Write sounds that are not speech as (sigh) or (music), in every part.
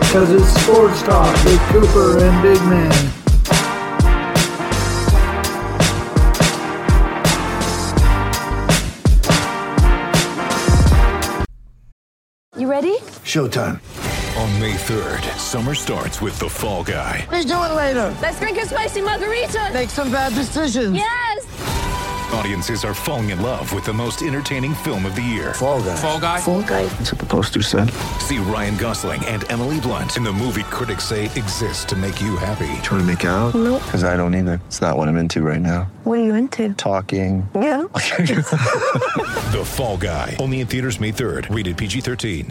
Because it's sports talk with Cooper and Big Man. You ready? Showtime. On May 3rd, summer starts with The Fall Guy. Let's do it later. Let's drink a spicy margarita. Make some bad decisions. Yes. Audiences are falling in love with the most entertaining film of the year. Fall guy. Fall Guy. Fall guy. That's what the poster said. See Ryan Gosling and Emily Blunt in the movie critics say exists to make you happy. Trying to make it out? Nope. Because I don't either. It's not what I'm into right now. What are you into? Talking. Yeah. (laughs) (laughs) The Fall Guy. Only in theaters May 3rd. Rated PG-13.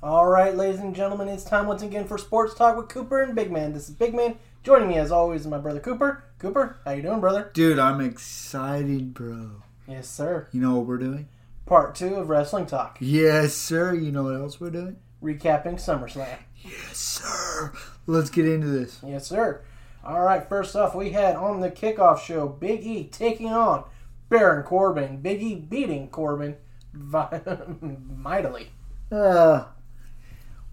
All right, ladies and gentlemen, it's time once again for Sports Talk with Cooper and Big Man. This is Big Man. Joining me as always is my brother Cooper. Cooper, how you doing, brother? Dude, I'm excited, bro. Yes, sir. You know what we're doing? Part two of Wrestling Talk, Yes, sir. You know what else we're doing? recapping SummerSlam. Yes, sir. Let's get into this. Yes, sir. All right, first off, we had on the kickoff show Big E taking on Baron Corbin. Big E beating Corbin vi- (laughs) mightily. Uh,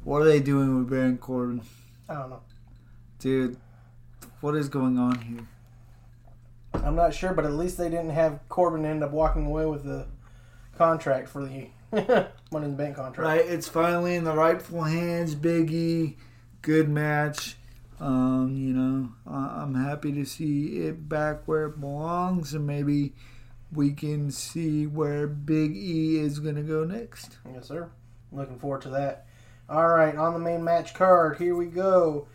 what are they doing with Baron Corbin? I don't know. Dude, what is going on here? I'm not sure, but at least they didn't have Corbin end up walking away with the contract for the (laughs) Money in the Bank contract. Right, it's finally in the rightful hands. Big E, good match. Um, you know, I'm happy to see it back where it belongs, and maybe we can see where Big E is gonna go next. Yes, sir. Looking forward to that. All right, on the main match card, here we go.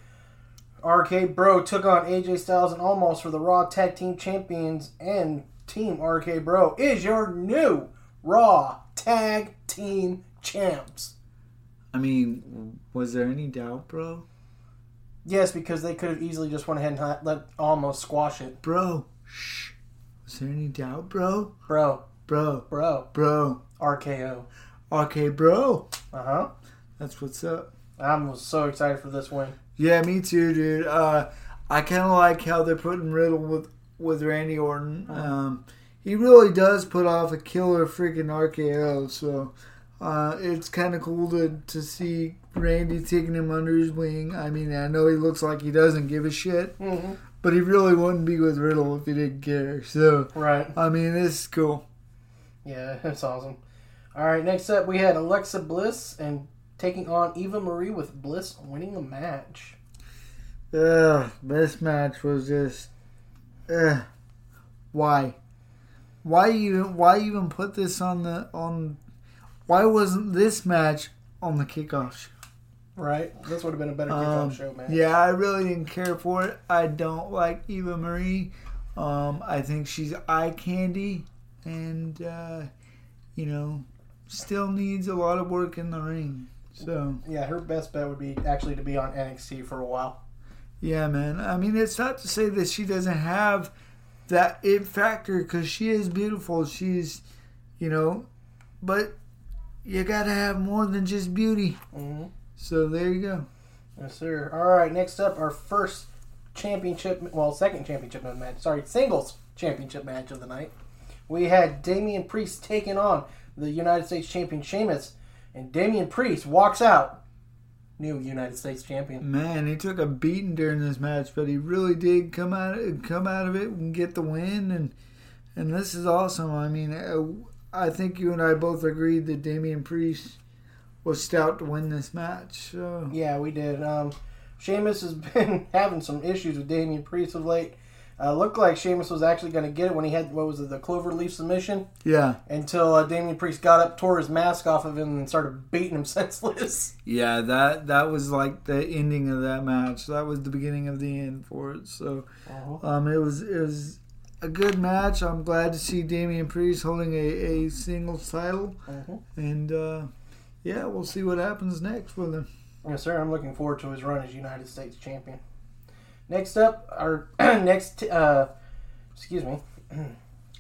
RK Bro took on AJ Styles and Omos for the Raw Tag Team Champions, and Team RK Bro is your new Raw Tag Team Champs. I mean, was there any doubt, bro? Yes, because they could have easily just went ahead and let Omos squash it. Bro, shh. Was there any doubt, bro? Bro, Bro, bro, bro. RKO. Okay, bro. Uh huh. That's what's up. I'm so excited for this win. Yeah, me too, dude. Uh, I kind of like how they're putting Riddle with with Randy Orton. Um, he really does put off a killer freaking RKO. So uh, it's kind of cool to to see Randy taking him under his wing. I mean, I know he looks like he doesn't give a shit, Mm-hmm. but he really wouldn't be with Riddle if he didn't care. So Right. I mean, this is cool. Yeah, (laughs) that's awesome. All right, next up we had Alexa Bliss and taking on Eva Marie with Bliss winning the match. Ugh, this match was just, ugh. Why? Why even? Why even put this on the on? Why wasn't this match on the kickoff show? Right? This would have been a better kickoff Um, show, man. Yeah, I really didn't care for it. I don't like Eva Marie. Um, I think she's eye candy, and uh, you know, still needs a lot of work in the ring. So Yeah, her best bet would be actually to be on NXT for a while. Yeah, man. I mean, it's not to say that she doesn't have that it factor because she is beautiful. She's, you know, but you gotta have more than just beauty. Mm-hmm. So there you go. Yes, sir. All right, next up, our first championship, well, second championship match. Sorry, singles championship match of the night. We had Damian Priest taking on the United States champion Sheamus, and Damian Priest walks out new United States champion. Man, he took a beating during this match, but he really did come out come out of it and get the win. And and this is awesome. I mean, uh, I think you and I both agreed that Damian Priest was stout to win this match. So Yeah, we did. Um, Sheamus has (laughs) been having some issues with Damian Priest of late. Uh, looked like Sheamus was actually going to get it when he had what was it, the clover leaf submission, yeah, until uh, Damian Priest got up, tore his mask off of him, and started beating him (laughs) senseless. yeah. That that was like the ending of that match. That was the beginning of the end for it. So um, it was it was a good match. I'm glad to see Damian Priest holding a, a singles title, and uh, yeah, we'll see what happens next with him. Yes, sir. I'm looking forward to his run as United States champion. Next up, our (clears throat) next, uh, excuse me, (clears throat)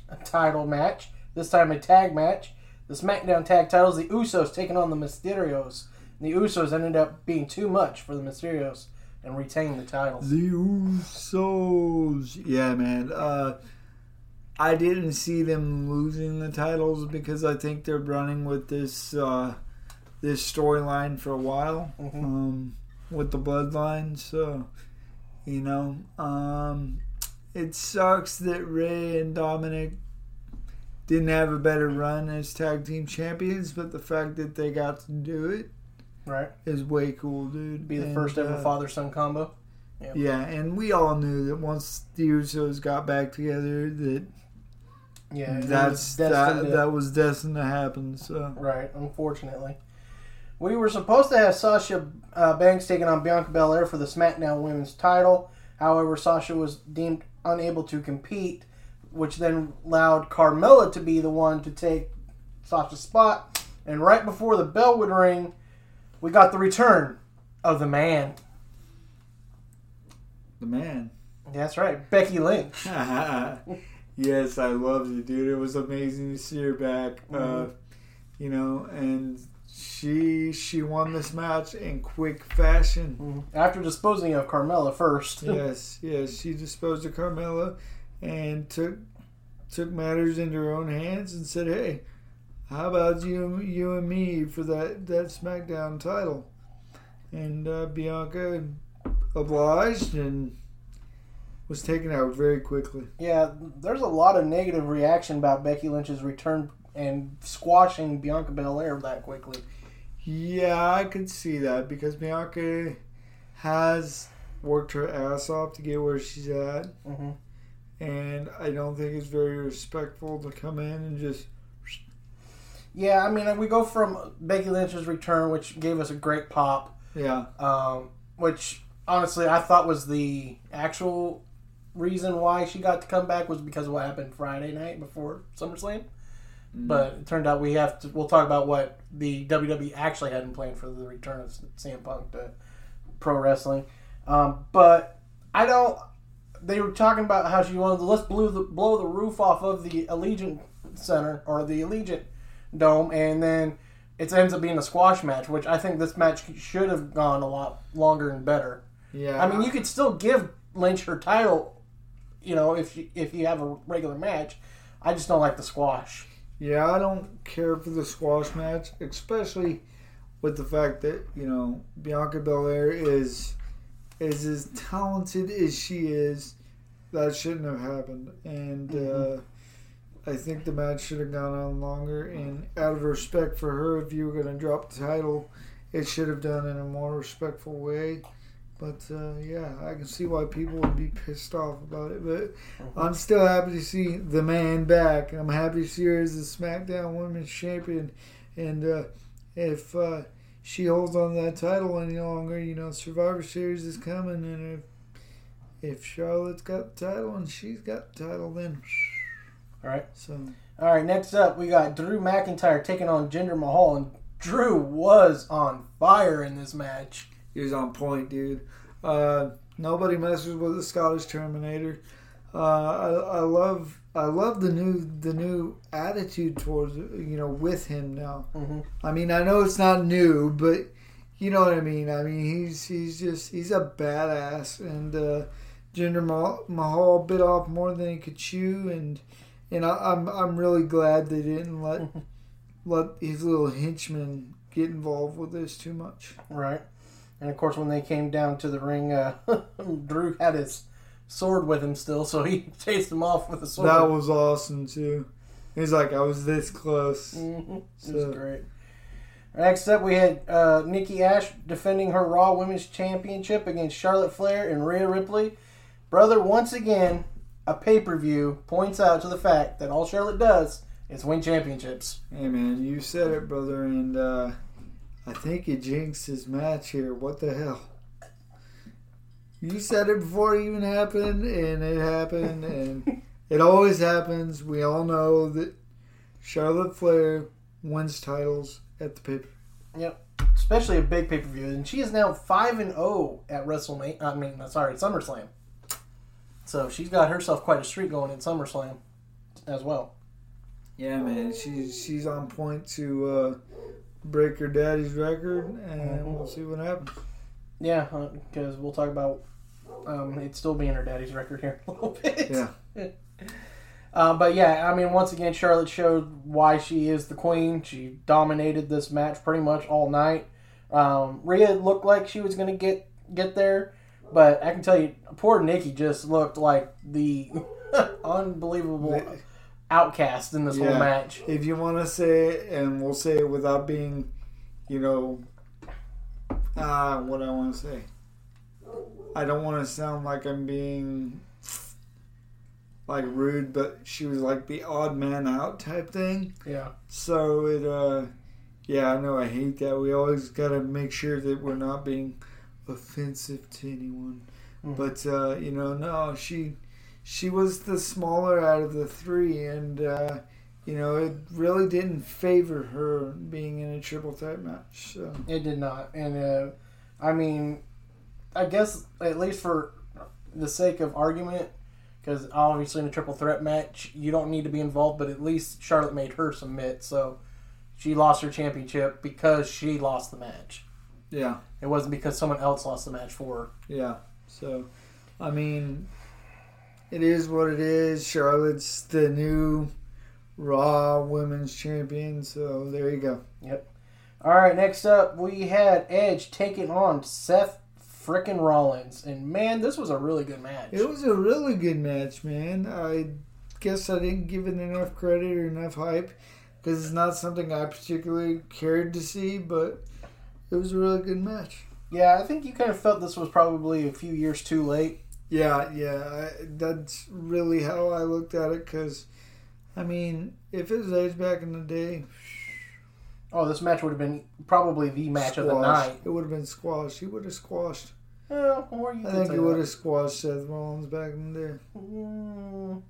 a title match. This time a tag match. The SmackDown tag titles. The Usos taking on the Mysterios. And the Usos ended up being too much for the Mysterios and retained the titles. The Usos. Yeah, man. Uh, I didn't see them losing the titles because I think they're running with this uh, this storyline for a while um, with the bloodline. So, you know, um, it sucks that Ray and Dominic didn't have a better run as tag team champions, but the fact that they got to do it Right. is way cool, dude. Be the And, first ever uh, father son combo. yeah, and we all knew that once the Usos got back together, that Yeah. that's that, that was destined to happen. So Right, unfortunately. We were supposed to have Sasha uh, Banks taking on Bianca Belair for the SmackDown Women's title. However, Sasha was deemed unable to compete, which then allowed Carmella to be the one to take Sasha's spot. And right before the bell would ring, we got the return of the man. the man. That's right, Becky Lynch. (laughs) yes, I loved it, dude. It was amazing to see her back. Uh, Mm-hmm. you know, and she she won this match in quick fashion. After disposing of Carmella first. (laughs) yes, yes, she disposed of Carmella and took took matters into her own hands and said, "Hey, how about you you and me for that that SmackDown title?" And uh, Bianca obliged and was taken out very quickly. Yeah, there's a lot of negative reaction about Becky Lynch's return and squashing Bianca Belair that quickly. Yeah, I could see that because Bianca has worked her ass off to get where she's at, Mhm. and I don't think it's very respectful to come in and just Yeah, I mean, we go from Becky Lynch's return, which gave us a great pop, yeah, um, which honestly I thought was the actual reason why she got to come back was because of what happened Friday night before SummerSlam. But it turned out we have to. We'll talk about what the WWE actually had in plan for the return of CM Punk to pro wrestling. Um, but I don't. They were talking about how she wanted to let's blow the blow the roof off of the Allegiant Center or the Allegiant Dome, and then it ends up being a squash match, which I think this match should have gone a lot longer and better. yeah. I mean, you could still give Lynch her title, you know, if you, if you have a regular match. I just don't like the squash. Yeah, I don't care for the squash match, especially with the fact that you know Bianca Belair is is as talented as she is. That shouldn't have happened, and uh, I think the match should have gone on longer. And out of respect for her, if you were going to drop the title, it should have done in a more respectful way. But uh, yeah, I can see why people would be pissed off about it. But I'm still happy to see the man back. I'm happy to see her as the SmackDown Women's Champion. And uh, if uh, she holds on to that title any longer, you know, Survivor Series is coming. And if if Charlotte's got the title and she's got the title, then All right. so All right. Next up, we got Drew McIntyre taking on Jinder Mahal, and Drew was on fire in this match. He was on point, dude. Uh, nobody messes with the Scottish Terminator. Uh, I, I love I love the new the new attitude towards you know with him now. Mhm. I mean I know it's not new, but you know what I mean. I mean he's he's just he's a badass, and uh, Jinder Mahal, bit off more than he could chew, and and I, I'm I'm really glad they didn't let (laughs) let his little henchman get involved with this too much. Right. And of course, when they came down to the ring, uh, (laughs) Drew had his sword with him still, so he (laughs) chased him off with a sword. That was awesome too. He's like, I was this close. Mm-hmm. It was great. Next up, we had uh, Nikki Ash defending her Raw Women's Championship against Charlotte Flair and Rhea Ripley. Brother, once again, a pay per view points out to the fact that all Charlotte does is win championships. Hey man, you said it, brother, and uh, I think he jinxed his match here. What the hell? You said it before it even happened, and it happened, and (laughs) it always happens. We all know that Charlotte Flair wins titles at the paper. Yep. Especially a big pay per view. And she is now 5 and 0 at WrestleMania. I mean, sorry, at SummerSlam. So she's got herself quite a streak going in SummerSlam as well. Yeah, man, she's she's on point to uh, break your daddy's record, and we'll see what happens. Yeah, because we'll talk about um, it still being her daddy's record here a little bit. Yeah. Um, (laughs) but yeah, I mean, once again, Charlotte showed why she is the queen. She dominated this match pretty much all night. Um, Rhea looked like she was going to get get there, but I can tell you, poor Nikki just looked like the (laughs) unbelievable outcast in this whole match. If you want to say it, and we'll say it without being, you know, uh, what I want to say. I don't want to sound like I'm being like rude, but she was like the odd man out type thing. Yeah. So it, uh, yeah, I know I hate that. We always got to make sure that we're not being offensive to anyone. Mhm. But uh, you know, no, she she was the smaller out of the three, and uh, you know, it really didn't favor her being in a triple threat match. So It did not, and uh, I mean, I guess at least for the sake of argument, because obviously in a triple threat match you don't need to be involved, but at least Charlotte made her submit, so she lost her championship because she lost the match. yeah, It wasn't because someone else lost the match for her. yeah. So I mean, it is what it is. Charlotte's the new Raw Women's Champion. So there you go. Yep. All right, next up we had Edge taking on Seth frickin' Rollins, and man, this was a really good match. It was a really good match, man. I guess I didn't give it enough credit or enough hype because it's not something I particularly cared to see, but it was a really good match. Yeah, I think you kind of felt this was probably a few years too late. Yeah, yeah, I, that's really how I looked at it because, I mean, if it was Edge back in the day, (sighs) Oh, this match would have been probably the match of the night. It would have been squashed. He would have squashed. Yeah, or you I think he would have squashed Seth Rollins back in the day. Mm,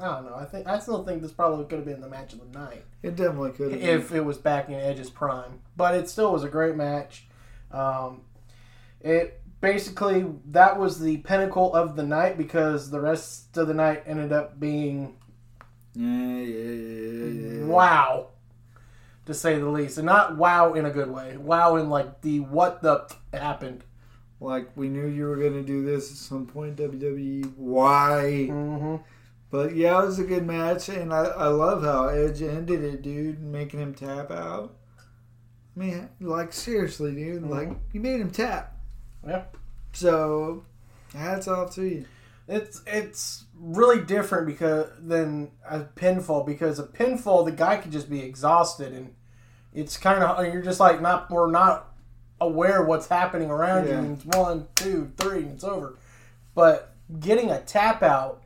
I don't know. I think I still think this probably could have been the match of the night It definitely could have. if it was back in Edge's prime. But it still was a great match. Um, it basically that was the pinnacle of the night because the rest of the night ended up being Yeah, yeah, yeah, wow, to say the least, and not wow in a good way. Wow in like the what the happened. Like we knew you were gonna do this at some point, WWE. Why? Mm-hmm. But yeah, it was a good match, and I, I love how Edge ended it, dude, making him tap out. I mean, like seriously, dude, like you made him tap. Yeah. So, hats off to you. It's it's really different because than a pinfall because a pinfall the guy could just be exhausted and it's kind of uh, you're just like not we're not aware what's happening around you Yeah. and it's one two three and it's over. But getting a tap out,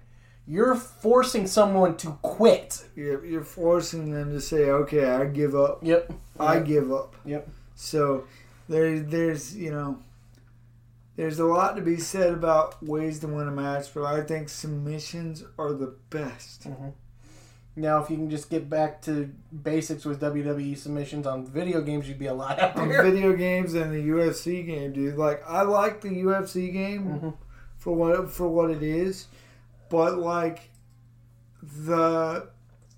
you're forcing someone to quit. You're, you're forcing them to say, "Okay, I give up. Yep. I Yep. give up." Yep. So, there, there's you know, there's a lot to be said about ways to win a match, but I think submissions are the best. Mm-hmm. Now, if you can just get back to basics with WWE submissions on video games, you'd be a lot on happier. video games and the UFC game, dude. Like I like the UFC game mm-hmm. for what for what it is, but like the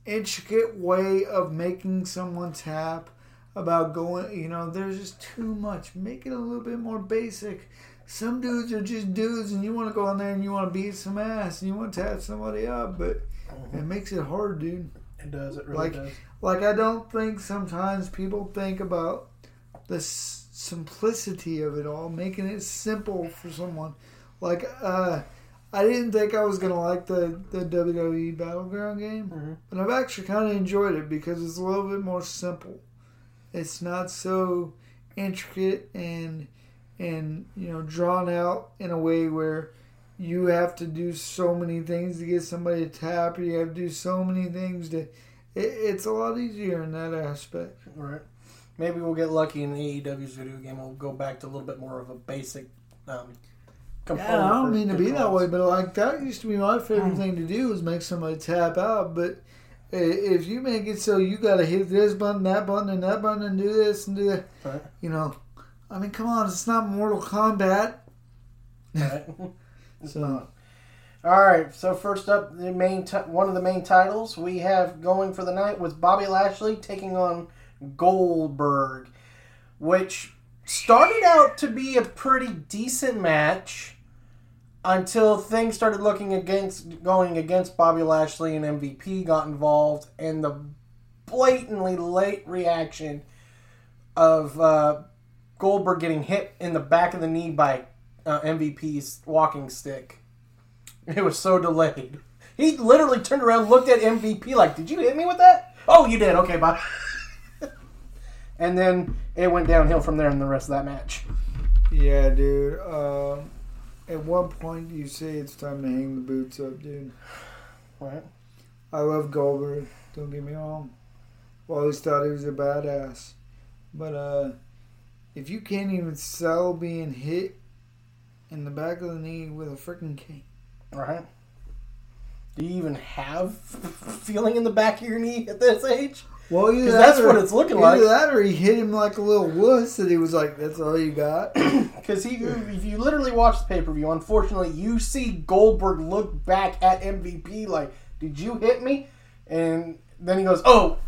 intricate way of making someone tap about going, you know, there's just too much. Make it a little bit more basic. Some dudes are just dudes, and you want to go in there and you want to beat some ass and you want to tap somebody up, but it makes it hard, dude. It does. It really Like, does. like I don't think sometimes people think about the s- simplicity of it all, making it simple for someone. Like, uh, I didn't think I was gonna like the the WWE Battleground game, Mm-hmm. but I've actually kind of enjoyed it because it's a little bit more simple. It's not so intricate and and you know drawn out in a way where you have to do so many things to get somebody to tap, or you have to do so many things to. It, it's a lot easier in that aspect. Right. Maybe we'll get lucky in the AEW's video game. We'll go back to a little bit more of a basic. Um, component Yeah, I don't mean to be that way, but like that used to be my favorite thing to do is make somebody tap out. But if you make it so you got to hit this button, that button, and that button, and do this and do that, Right. you know, I mean, come on, it's not Mortal Kombat. Right. (laughs) So All right. So first up, the main ti- one of the main titles we have going for the night was Bobby Lashley taking on Goldberg, which started out to be a pretty decent match until things started looking against going against Bobby Lashley and MVP got involved, and the blatantly late reaction of uh, Goldberg getting hit in the back of the knee by uh, MVP's walking stick. It was so delayed. He literally turned around, looked at MVP like, "Did you hit me with that?" Oh, you did. Okay, bye. (laughs) and then it went downhill from there in the rest of that match. yeah, dude. Um, at one point, you say it's time to hang the boots up, dude. Right. I love Goldberg. Don't get me wrong. Always thought he was a badass, but uh, if you can't even sell being hit in the back of the knee with a freaking cane. Right. Do you even have (laughs) feeling in the back of your knee at this age? Well, either that's or- what it's looking either like. that, or he hit him like a little wuss, and he was like, "That's all you got." (clears throat) Because he, if you literally watch the pay per view, unfortunately, you see Goldberg look back at MVP like, "Did you hit me?" And then he goes, "Oh,"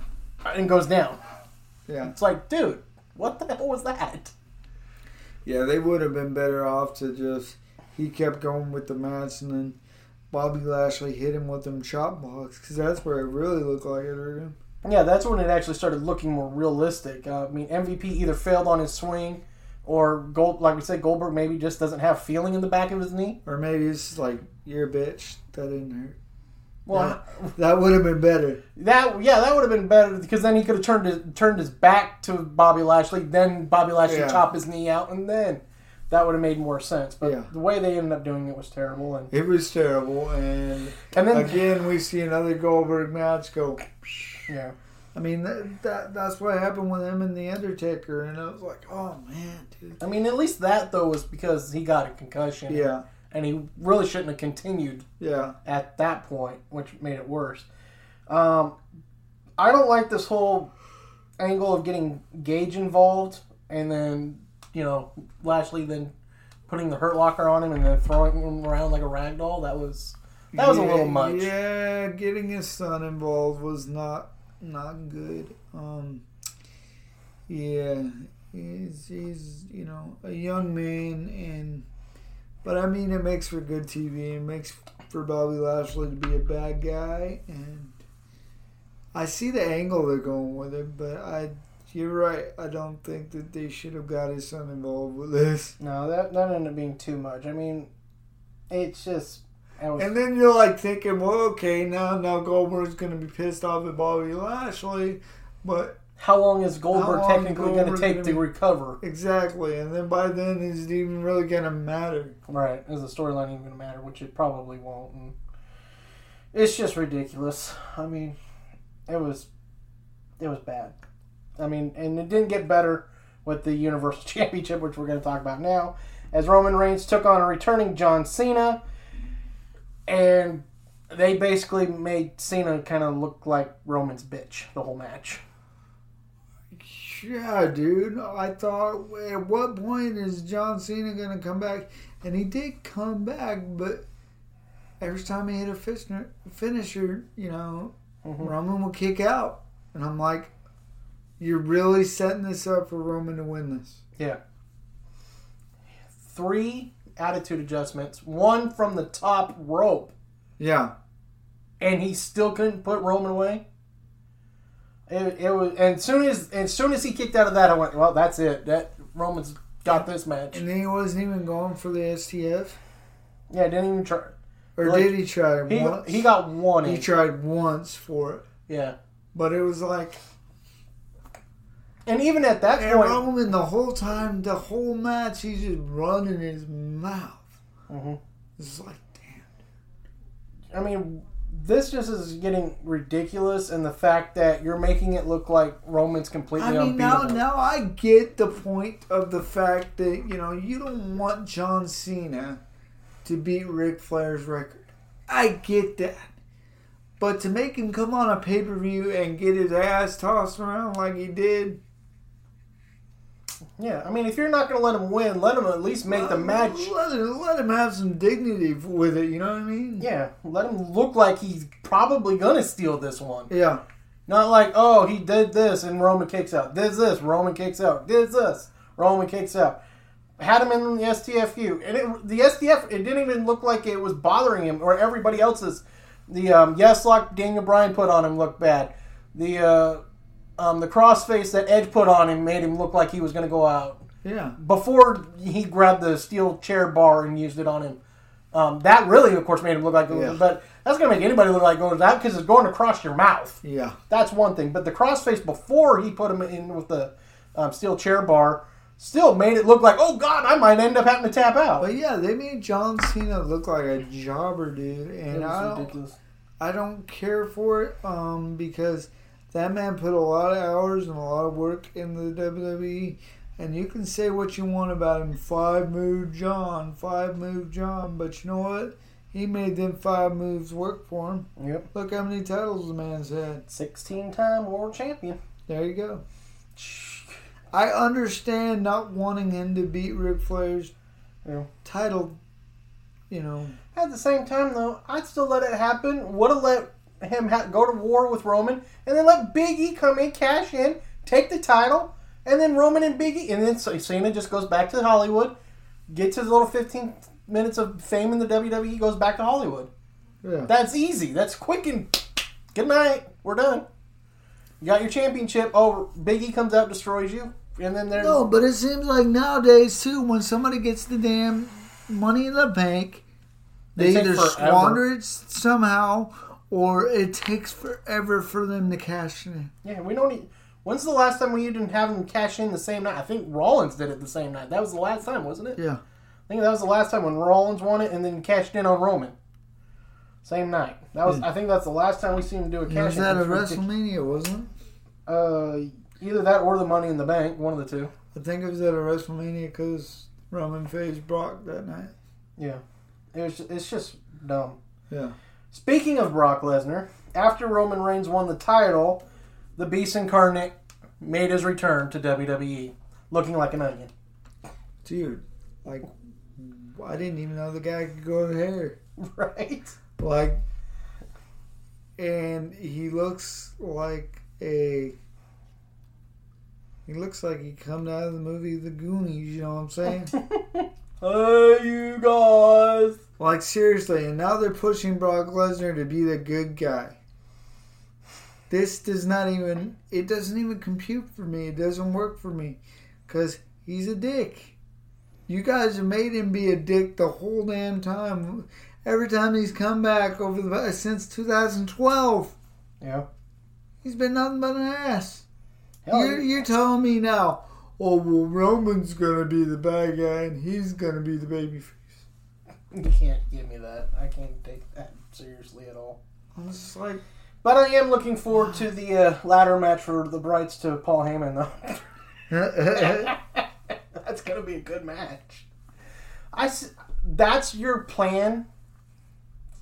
and goes down. yeah, It's like, dude, what the hell was that? yeah, they would have been better off to just. He kept going with the match, and then Bobby Lashley hit him with them chop blocks because that's where it really looked like it hurt him. Yeah, that's when it actually started looking more realistic. Uh, I mean, MVP either failed on his swing, or Gold, like we said, Goldberg maybe just doesn't have feeling in the back of his knee. Or maybe it's just like you're a bitch. That didn't hurt. Well, That would have been better. that yeah, that would have been better because then he could have turned his turned his back to Bobby Lashley. Then Bobby Lashley Yeah. chop his knee out, and then that would have made more sense. But Yeah. the way they ended up doing it was terrible. And It was terrible, and and then again we see another Goldberg match go. yeah, I mean that, that that's what happened with him and the Undertaker, and I was like, oh man, dude. I mean at least that though was because he got a concussion. Yeah, and he really shouldn't have continued yeah, at that point, which made it worse. Um, I don't like this whole angle of getting Gage involved and then, you know, Lashley then putting the Hurt Locker on him and then throwing him around like a rag doll. That was that was a little much. Yeah, getting his son involved was not not good. Um, yeah, he's he's you know a young man, and but I mean it makes for good TV. It makes for Bobby Lashley to be a bad guy, and I see the angle they're going with it, but I. You're right. I don't think that they should have got his son involved with this. No, that that ended up being too much. I mean, it's just. Was, And then you're like thinking, well, okay, now now Goldberg's gonna be pissed off at Bobby Lashley, but how long is Goldberg long technically going to take to recover? exactly, and then by then is it even really gonna matter? Right, is the storyline even going to matter? Which it probably won't. And it's just ridiculous. I mean, it was, it was bad. I mean, and it didn't get better with the Universal (laughs) Championship, which we're going to talk about now, as Roman Reigns took on a returning John Cena, and they basically made Cena kind of look like Roman's bitch the whole match. Yeah, dude. I thought, at what point is John Cena gonna come back? And he did come back, but every time he hit a finisher, finisher you know, mm-hmm. Roman will kick out, and I'm like, you're really setting this up for Roman to win this. Yeah. Three attitude adjustments, one from the top rope. Yeah. and he still couldn't put Roman away. It, it was, and soon as as soon as he kicked out of that, I went, well, that's it. That Roman's got this match. And then he wasn't even going for the STF. Yeah, didn't even try. Or Like, did he try He once? he got one. He tried once for it, yeah. but it was like And even at that and point, Roman the whole time, the whole match, he's just running his mouth. Mhm. It's like, damn. I mean, this just is getting ridiculous, and the fact that you're making it look like Roman's completely I mean, unbeatable. now now I get the point of the fact that you know you don't want John Cena to beat Ric Flair's record. I get that, but to make him come on a pay per view and get his ass tossed around like he did, Yeah, I mean, if you're not going to let him win, let him at least make the match. Let him, let him have some dignity with it. You know what I mean? Yeah, let him look like he's probably going to steal this one. Yeah. Not like, oh, he did this and Roman kicks out. Did this, Roman kicks out. Did this, Roman kicks out. Had him in the STFU, and it, the STF it didn't even look like it was bothering him or everybody else's. The um, yes lock Daniel Bryan put on him looked bad. The uh, um, the crossface that Edge put on him made him look like he was going to go out Yeah. before he grabbed the steel chair bar and used it on him. Um, that really, of course, made him look like. Yeah. But that's going to make anybody look like going out because it's going across your mouth. Yeah. That's one thing. But the crossface before he put him in with the um, steel chair bar still made it look like, oh God, I might end up having to tap out. But yeah, they made John Cena look like a jobber, dude, and I don't, ridiculous. I don't care for it um, because that man put a lot of hours and a lot of work in the WWE. And you can say what you want about him, five move John, five move John, but you know what? He made them five moves work for him. Yep. Look how many titles the man's had. 16 time world champion. There you go. I understand not wanting him to beat Ric Flair's Yeah. title, you know. At the same time, though, I'd still let it happen. Would have let him ha- go to war with Roman, and then let Big E come in, cash in, take the title, and then Roman and Big E, and then Cena just goes back to Hollywood, gets his little 15 minutes of fame in the WWE, goes back to Hollywood. Yeah. That's easy. That's quick and good night. We're done. You got your championship. Oh, Big E comes out, destroys you, and then there's No, but it seems like nowadays too, when somebody gets the damn money in the bank, They they, either squander it somehow, or it takes forever for them to cash in. Yeah, we don't need. When's the last time we didn't have them cash in the same night? I think Rollins did it the same night. That was the last time, wasn't it? Yeah. I think that was the last time when Rollins won it and then cashed in on Roman. Same night. That was. I think that's the last time we seen him do a cash. Was in. that a It was ridiculous. WrestleMania, wasn't it? Uh, either that or the Money in the Bank. One of the two. I think it was at a WrestleMania because Roman faced Brock that night. Yeah. It was. It's just dumb. Yeah. Speaking of Brock Lesnar, after Roman Reigns won the title, the Beast Incarnate made his return to WWE, looking like an onion. Dude, like, I didn't even know the guy could grow hair. (laughs) Right. Like, and he looks like a. He looks like he come out of the movie The Goonies. You know what I'm saying? (laughs) Hey, you guys. like seriously, and now they're pushing Brock Lesnar to be the good guy. This does not even. It doesn't even compute for me. It doesn't work for me, cause he's a dick. You guys have made him be a dick the whole damn time. Every time he's come back over the since 2012. Yeah. He's been nothing but an ass. Hell, you're, you're telling me now, oh, well, Roman's going to be the bad guy and he's going to be the babyface. (laughs) You can't give me that. I can't take that seriously at all. I'm just like, But I am looking forward to the uh, ladder match for the Brights to Paul Heyman, though. (laughs) that's gonna be a good match. I s- that's your plan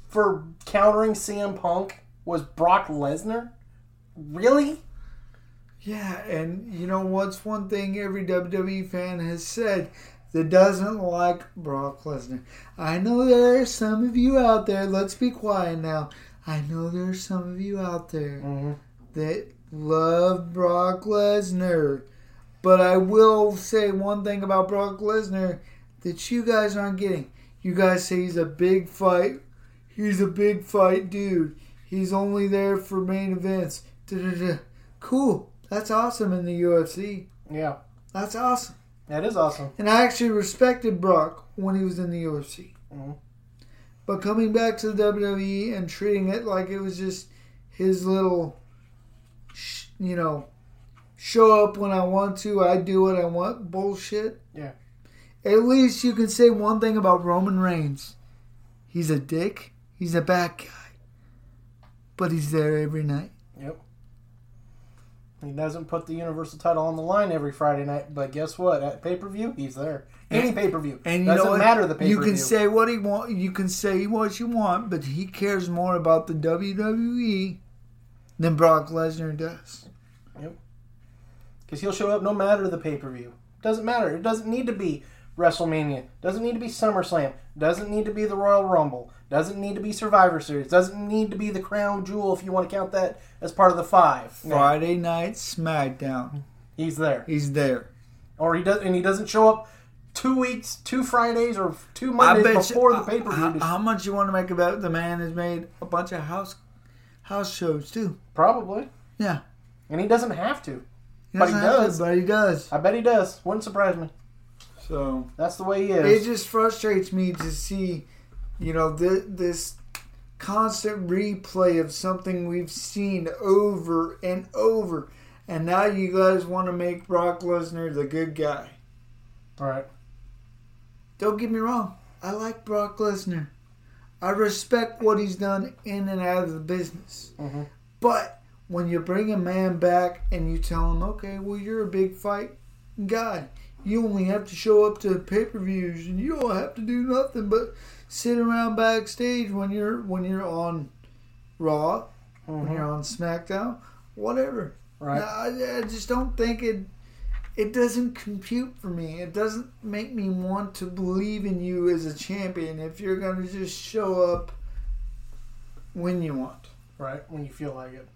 for countering CM Punk was Brock Lesnar. Really? Yeah, and you know what's one thing every WWE fan has said that doesn't like Brock Lesnar? I know there are some of you out there, let's be quiet now. I know there are some of you out there mm-hmm. that love Brock Lesnar. But I will say one thing about Brock Lesnar that you guys aren't getting. You guys say he's a big fight. He's a big fight dude. He's only there for main events. Da-da-da. Cool. That's awesome in the UFC. Yeah, That's awesome. that is awesome. And I actually respected Brock when he was in the UFC. Mhm. But coming back to the WWE and treating it like it was just his little, sh- you know, show up when I want to, I do what I want bullshit. Yeah. At least you can say one thing about Roman Reigns. He's a dick. He's a bad guy. But he's there every night. Yep. He doesn't put the Universal title on the line every Friday night, but guess what? At pay per view, he's there. Any pay per view. And you doesn't know matter the pay per view. You can say what he want. You can say what you want, but he cares more about the WWE than Brock Lesnar does. Yep. Because he'll show up no matter the pay per view. Doesn't matter. It doesn't need to be WrestleMania. Doesn't need to be SummerSlam. Doesn't need to be the Royal Rumble. Doesn't need to be Survivor Series. Doesn't need to be the Crown Jewel if you want to count that as part of the five. Friday night SmackDown. he's there, He's there. or he does, and he doesn't show up two weeks, two Fridays, or two Mondays before you, the uh, pay per how, view. how much you want to make about the man has made a bunch of house house shows too. Probably, Yeah, and he doesn't have to. he But he doesn't to, but he does. I bet he does. Wouldn't surprise me. So That's the way he is. It just frustrates me to see, you know, th- this constant replay of something we've seen over and over, and now you guys want to make Brock Lesnar the good guy. All right. Don't get me wrong, I like Brock Lesnar. I respect what he's done in and out of the business. Mhm. But when you bring a man back and you tell him, okay, well, you're a big fight guy. You only have to show up to pay per views and you don't have to do nothing but sit around backstage when you're when you're on Raw, when you're on SmackDown, whatever. Right. I, I just don't think it it doesn't compute for me. It doesn't make me want to believe in you as a champion if you're going to just show up when you want. right? When you feel like it.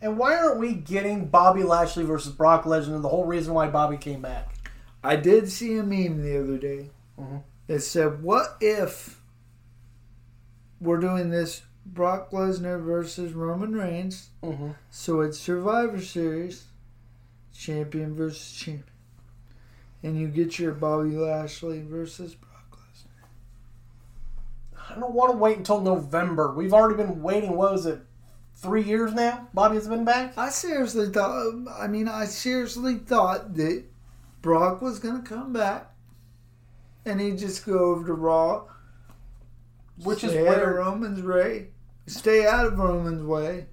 And why aren't we getting Bobby Lashley versus Brock Lesnar? The whole reason why Bobby came back. I did see a meme the other day Mhm. That said, "What if we're doing this Brock Lesnar versus Roman Reigns? Mhm. So it's Survivor Series, champion versus champion, and you get your Bobby Lashley versus Brock Lesnar." I don't want to wait until November. We've already been waiting. What was it? Three years now. Bobby's been back. I seriously thought. I mean, I seriously thought that Brock was gonna come back, and he'd just go over to Raw, Which is stay of where Roman's way, stay out of Roman's way.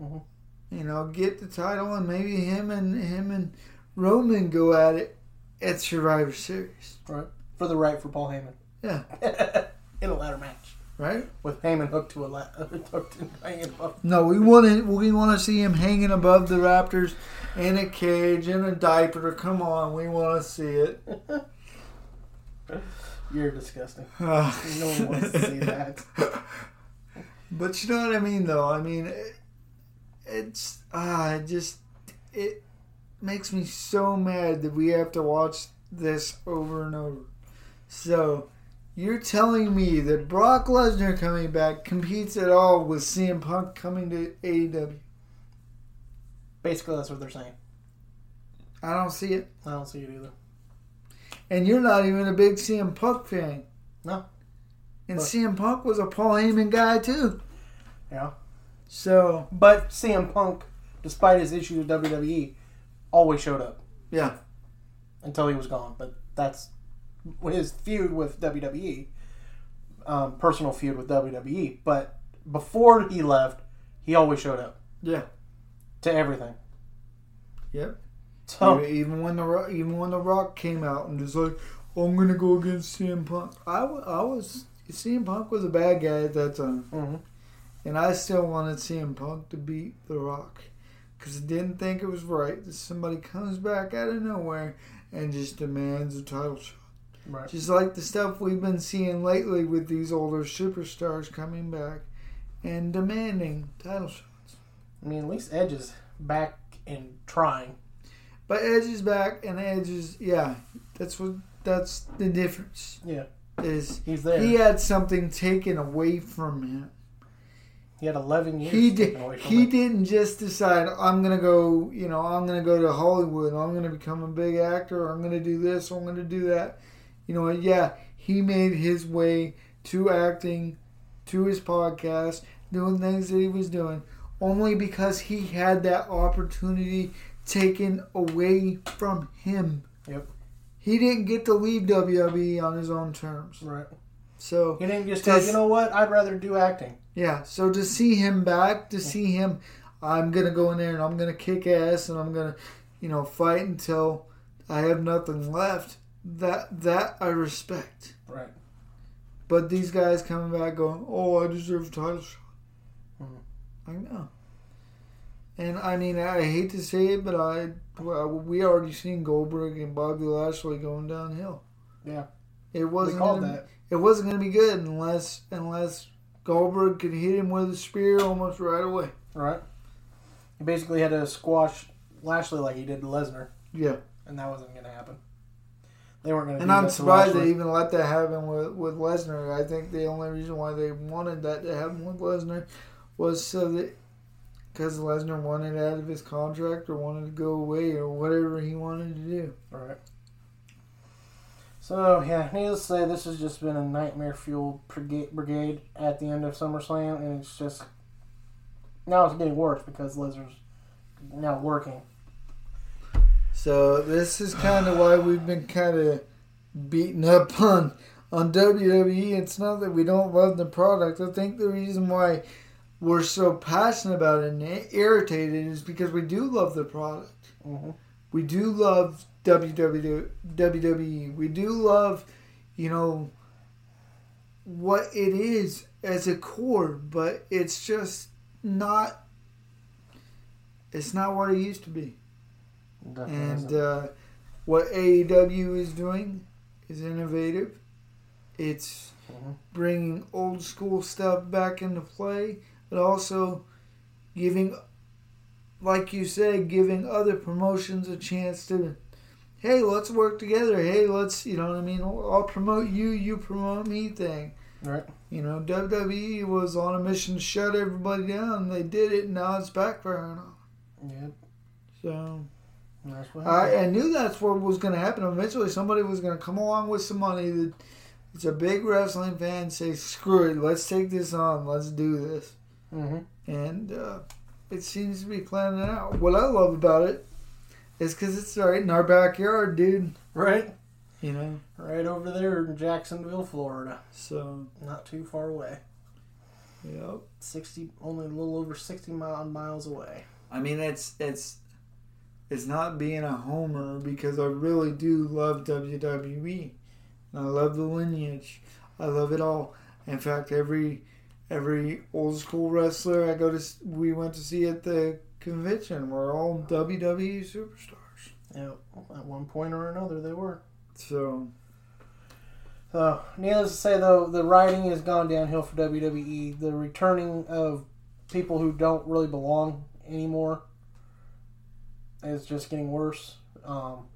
Mhm. You know, get the title, and maybe him and him and Roman go at it at Survivor Series. right for the right for Paul Heyman Yeah, (laughs) in a ladder match right. with Heyman hooked to a ladder, (laughs) hooked in, hanging above. No, we want to. We want to see him hanging above the Raptors in a cage in a diaper. Come on, we want to see it. (laughs) You're disgusting. (sighs) No one wants to see that. (laughs) But you know what I mean, though. I mean, it, it's ah, it just it makes me so mad that we have to watch this over and over. So you're telling me that Brock Lesnar coming back competes at all with CM Punk coming to AEW? Basically, that's what they're saying. I don't see it. I don't see it either. And you're not even a big CM Punk fan. No. And But- CM Punk was a Paul Heyman guy too. Yeah. So But CM Punk, despite his issues with WWE, always showed up yeah, until he was gone. But that's his feud with WWE, um, personal feud with WWE. But before he left, he always showed up yeah, to everything. yep. So Even, even when the Rock, even when the Rock came out and just like, I'm gonna go against CM Punk. I, I was CM Punk was a bad guy at that time, Mhm. and I still wanted CM Punk to beat the Rock because I didn't think it was right that somebody comes back out of nowhere and just demands a title shot. right. Just like the stuff we've been seeing lately with these older superstars coming back and demanding title shots. I mean, at least Edge is back and trying. But Edge is back, and Edge is yeah. That's what that's the difference. Yeah, Is he's there. he had something taken away from him. He had 11 years. He did. He him. didn't just decide I'm gonna go. You know, I'm gonna go to Hollywood. I'm gonna become a big actor. Or I'm gonna do this. Or I'm gonna do that. You know, yeah. He made his way to acting, to his podcast, doing things that he was doing, only because he had that opportunity taken away from him. Yep. He didn't get to leave WWE on his own terms. Right. So He didn't just Does- you know what? I'd rather do acting. yeah, so to see him back, to see him, I'm gonna go in there and I'm gonna kick ass and I'm gonna, you know, fight until I have nothing left. That that I respect. Right. But these guys coming back going, oh, I deserve a title shot. Mhm. I know. And I mean, I hate to say it, but I we already seen Goldberg and Bobby Lashley going downhill. Yeah. It wasn't called gonna, that. It wasn't going to be good unless unless Goldberg could hit him with a spear almost right away. Right. He basically had to squash Lashley like he did Lesnar, Yeah, and that wasn't going to happen. They weren't going to. and I'm surprised they even let that happen with with Lesnar. I think the only reason why they wanted that to happen with Lesnar was so that because Lesnar wanted out of his contract or wanted to go away or whatever he wanted to do. Right. So yeah, needless to say, this has just been a nightmare fuel brigade, brigade at the end of SummerSlam, and it's just now it's getting worse because Lesnar's now working. So this is kind of why we've been kind of beaten up on on WWE. It's not that we don't love the product. I think the reason why we're so passionate about it and irritated is because we do love the product. Mm-hmm. We do love WWE. We do love, you know, what it is as a core, but it's just not. It's not what it used to be. And uh, what AEW is doing is innovative. It's Mhm. bringing old school stuff back into play, but also giving, like you said, giving other promotions a chance to, hey, let's work together. Hey, let's, you know what I mean? I'll promote you, you promote me thing. right. You know, WWE was on a mission to shut everybody down. They did it, and now it's backfiring on. Yeah, So. that's what I. I knew that's what was going to happen. Eventually, somebody was going to come along with some money. That it's a big wrestling fan. Say, screw it, let's take this on. Let's do this. Mm-hmm. And uh, it seems to be planning out. What I love about it is because it's right in our backyard, dude. Right, You know, right over there in Jacksonville, Florida, so not too far away. yep. Sixty, only a little over sixty mile, miles away. I mean, it's it's it's not being a homer because I really do love WWE. And I love the lineage. I love it all. In fact, every every old school wrestler I go to, we went to see at the convention were all WWE superstars. Yeah, at one point or another, they were. So So, needless to say, though, the writing has gone downhill for WWE. The returning of people who don't really belong anymore is just getting worse. Um,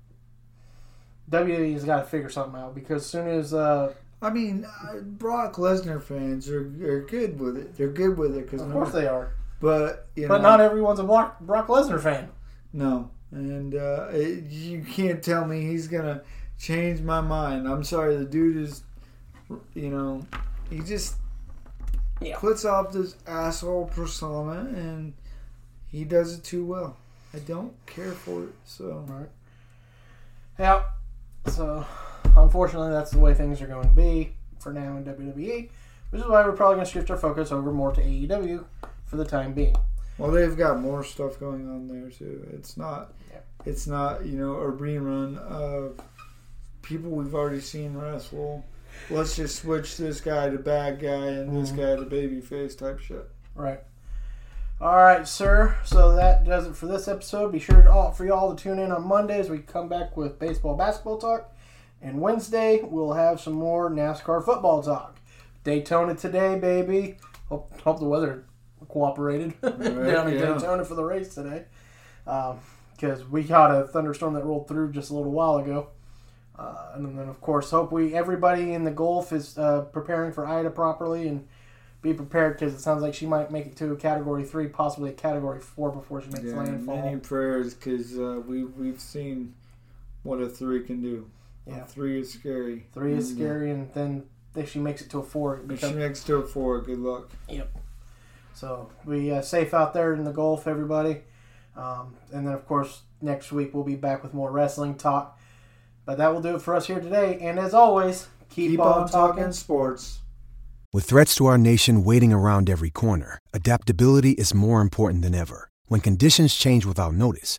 WWE has got to figure something out because as soon as uh, I mean, uh, Brock Lesnar fans are, are good with it. They're good with it because of course they are, But you know, but not everyone's a Brock, Brock Lesnar fan. No, and uh, it, you can't tell me he's gonna change my mind. I'm sorry, the dude is, you know, he just Yeah. puts off this asshole persona, and he does it too well. I don't care for it. So Right. Yeah. So, unfortunately, that's the way things are going to be for now in WWE, which is why we're probably going to shift our focus over more to AEW for the time being. well, they've got more stuff going on there too. It's not, Yeah. it's not you know a rerun of people we've already seen wrestle. Let's just switch this guy to bad guy and this mm-hmm. guy to babyface type shit. Right. All right, sir. So that does it for this episode. Be sure to all, for y'all to tune in on Monday as we come back with baseball, basketball talk, and Wednesday we'll have some more NASCAR football talk. Daytona today, baby. Hope, hope the weather cooperated (laughs) down in yeah. Daytona for the race today, because we got a thunderstorm that rolled through just a little while ago. Uh, and then, of course, hope we everybody in the Gulf is uh, preparing for Ida properly and be prepared because it sounds like she might make it to a category three, possibly a category four before she makes Yeah, landfall. many prayers because uh, we we've seen what a three can do. Yeah. A three is scary. Three is And, uh, scary, and then if she makes it to a four, it If becomes- she makes it to a four, good luck. Yep. So we uh, safe out there in the Gulf, everybody. Um, and then, of course, next week we'll be back with more wrestling talk. But that will do it for us here today. And as always, keep, Keep on, on talking. talking sports. With threats to our nation waiting around every corner, adaptability is more important than ever. When conditions change without notice,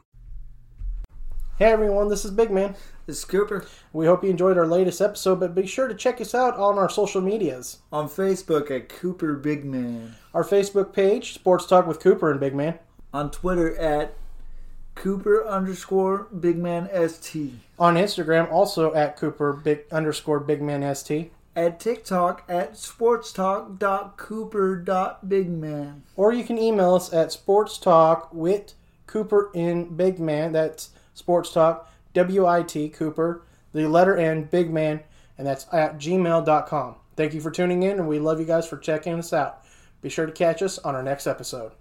Hey, everyone, this is Big Man. This is Cooper We hope you enjoyed our latest episode, but be sure to check us out on our social medias. on Facebook at Cooper Big Man. Our Facebook page, Sports Talk with Cooper and Big Man. On Twitter at Cooper underscore Big Man ST. On Instagram, also at Cooper Big underscore Big Man ST. At TikTok at sportstalk.cooper.bigman. Or you can email us at sports talk with Cooper in Big Man. That's sports talk, W I T Cooper, the letter N, Big Man, and that's at gmail.com. Thank you for tuning in, and we love you guys for checking us out. Be sure to catch us on our next episode.